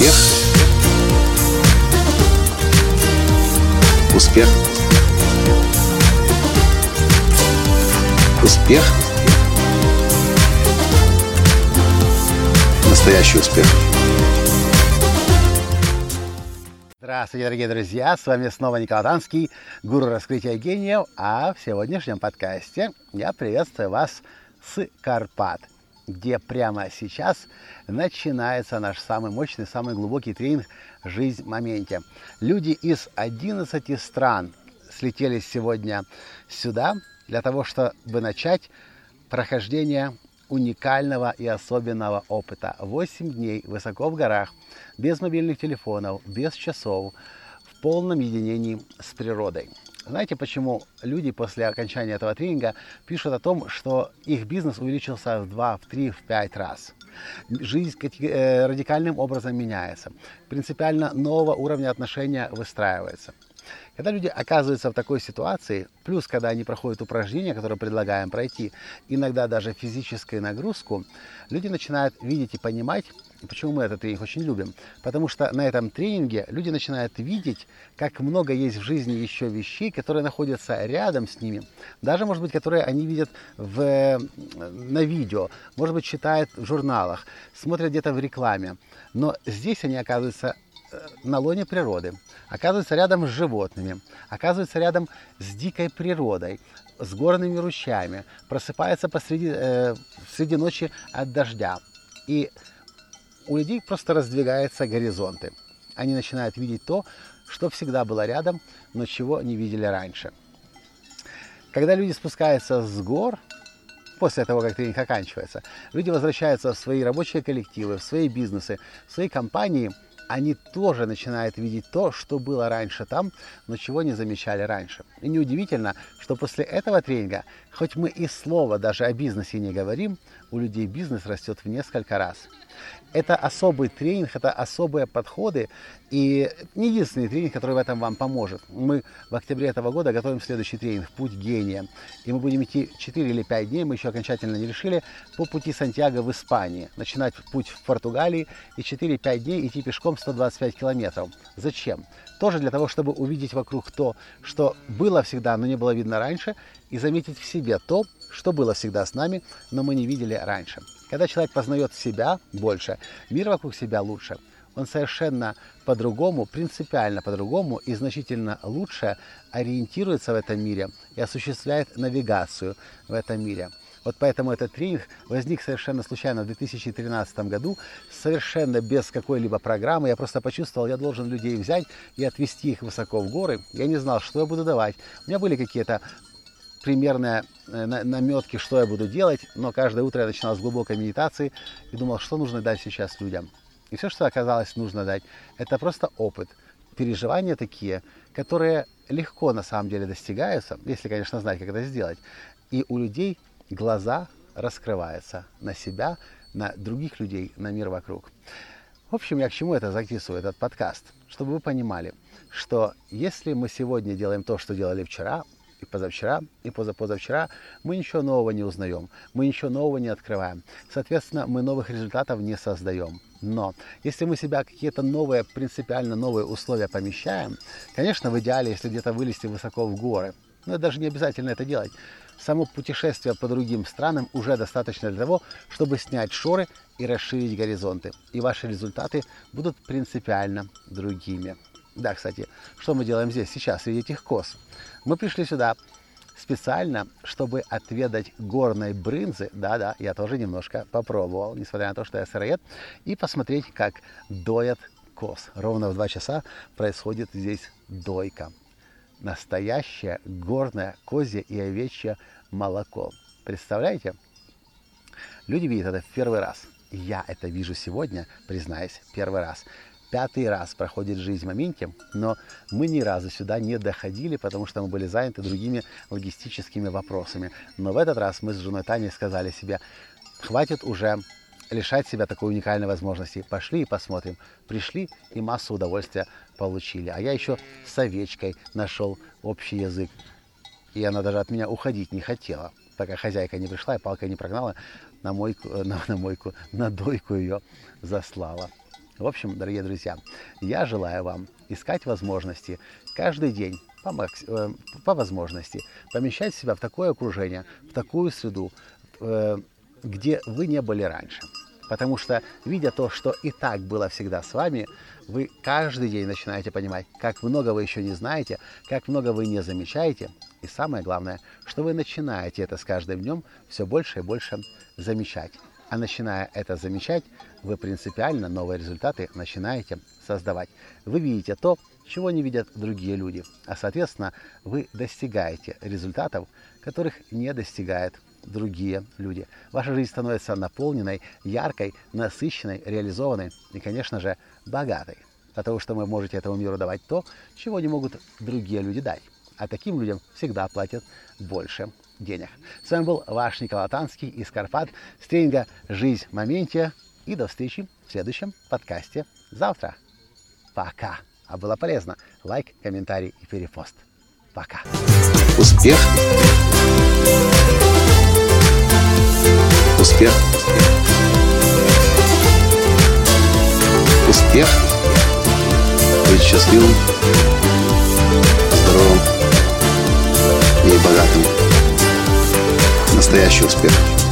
Успех. Успех. Успех. Настоящий успех. Здравствуйте, дорогие друзья! С вами снова Николай Танский, гуру раскрытия гениев. А в сегодняшнем подкасте я приветствую вас с Карпат – где прямо сейчас начинается наш самый мощный, самый глубокий тренинг «Жизнь в моменте». Люди из 11 стран слетелись сегодня сюда для того, чтобы начать прохождение уникального и особенного опыта. 8 дней высоко в горах, без мобильных телефонов, без часов, в полном единении с природой. Знаете, почему люди после окончания этого тренинга пишут о том, что их бизнес увеличился в 2, в 3, в 5 раз? Жизнь э, радикальным образом меняется. Принципиально нового уровня отношения выстраивается. Когда люди оказываются в такой ситуации, плюс когда они проходят упражнения, которые предлагаем пройти, иногда даже физическую нагрузку, люди начинают видеть и понимать, Почему мы этот тренинг очень любим? Потому что на этом тренинге люди начинают видеть, как много есть в жизни еще вещей, которые находятся рядом с ними. Даже, может быть, которые они видят в, на видео, может быть, читают в журналах, смотрят где-то в рекламе. Но здесь они оказываются э, на лоне природы, оказываются рядом с животными, оказываются рядом с дикой природой, с горными ручьями, просыпаются посреди, э, среди ночи от дождя. И у людей просто раздвигаются горизонты. Они начинают видеть то, что всегда было рядом, но чего не видели раньше. Когда люди спускаются с гор, после того, как тренинг оканчивается, люди возвращаются в свои рабочие коллективы, в свои бизнесы, в свои компании – они тоже начинают видеть то, что было раньше там, но чего не замечали раньше. И неудивительно, что после этого тренинга, хоть мы и слова даже о бизнесе не говорим, у людей бизнес растет в несколько раз. Это особый тренинг, это особые подходы и не единственный тренинг, который в этом вам поможет. Мы в октябре этого года готовим следующий тренинг «Путь гения». И мы будем идти 4 или 5 дней, мы еще окончательно не решили, по пути Сантьяго в Испании. Начинать путь в Португалии и 4-5 дней идти пешком 125 километров. Зачем? Тоже для того, чтобы увидеть вокруг то, что было всегда, но не было видно раньше, и заметить в себе то, что было всегда с нами, но мы не видели раньше. Когда человек познает себя больше, мир вокруг себя лучше, он совершенно по-другому, принципиально по-другому и значительно лучше ориентируется в этом мире и осуществляет навигацию в этом мире. Вот поэтому этот тренинг возник совершенно случайно в 2013 году, совершенно без какой-либо программы. Я просто почувствовал, я должен людей взять и отвести их высоко в горы. Я не знал, что я буду давать. У меня были какие-то примерные э, наметки, что я буду делать, но каждое утро я начинал с глубокой медитации и думал, что нужно дать сейчас людям. И все, что оказалось нужно дать, это просто опыт, переживания такие, которые легко на самом деле достигаются, если, конечно, знать, как это сделать. И у людей глаза раскрываются на себя, на других людей, на мир вокруг. В общем, я к чему это записываю, этот подкаст? Чтобы вы понимали, что если мы сегодня делаем то, что делали вчера, и позавчера, и позапозавчера, мы ничего нового не узнаем, мы ничего нового не открываем. Соответственно, мы новых результатов не создаем. Но если мы себя какие-то новые, принципиально новые условия помещаем, конечно, в идеале, если где-то вылезти высоко в горы, но даже не обязательно это делать. Само путешествие по другим странам уже достаточно для того, чтобы снять шоры и расширить горизонты. И ваши результаты будут принципиально другими. Да, кстати, что мы делаем здесь сейчас, среди этих коз? Мы пришли сюда специально, чтобы отведать горной брынзы. Да-да, я тоже немножко попробовал, несмотря на то, что я сыроед. И посмотреть, как доят коз. Ровно в два часа происходит здесь дойка. Настоящее горное козье и овечье молоко. Представляете? Люди видят это в первый раз. Я это вижу сегодня, признаюсь, первый раз пятый раз проходит жизнь в моменте, но мы ни разу сюда не доходили, потому что мы были заняты другими логистическими вопросами. Но в этот раз мы с женой Таней сказали себе, хватит уже лишать себя такой уникальной возможности. Пошли и посмотрим. Пришли и массу удовольствия получили. А я еще с овечкой нашел общий язык. И она даже от меня уходить не хотела. Пока хозяйка не пришла и палкой не прогнала, на мойку, на, на мойку, на дойку ее заслала. В общем, дорогие друзья, я желаю вам искать возможности каждый день по, макс... Э, по возможности помещать себя в такое окружение, в такую среду, э, где вы не были раньше. Потому что, видя то, что и так было всегда с вами, вы каждый день начинаете понимать, как много вы еще не знаете, как много вы не замечаете. И самое главное, что вы начинаете это с каждым днем все больше и больше замечать. А начиная это замечать, вы принципиально новые результаты начинаете создавать. Вы видите то, чего не видят другие люди. А соответственно, вы достигаете результатов, которых не достигают другие люди. Ваша жизнь становится наполненной, яркой, насыщенной, реализованной и, конечно же, богатой. Потому что вы можете этому миру давать то, чего не могут другие люди дать. А таким людям всегда платят больше денег. С вами был ваш Николай Танский из Карпат с тренинга «Жизнь в моменте». И до встречи в следующем подкасте завтра. Пока! А было полезно. Лайк, комментарий и перепост. Пока. Успех. Успех. Успех. Быть счастливым, здоровым и богатым. Настоящий успех.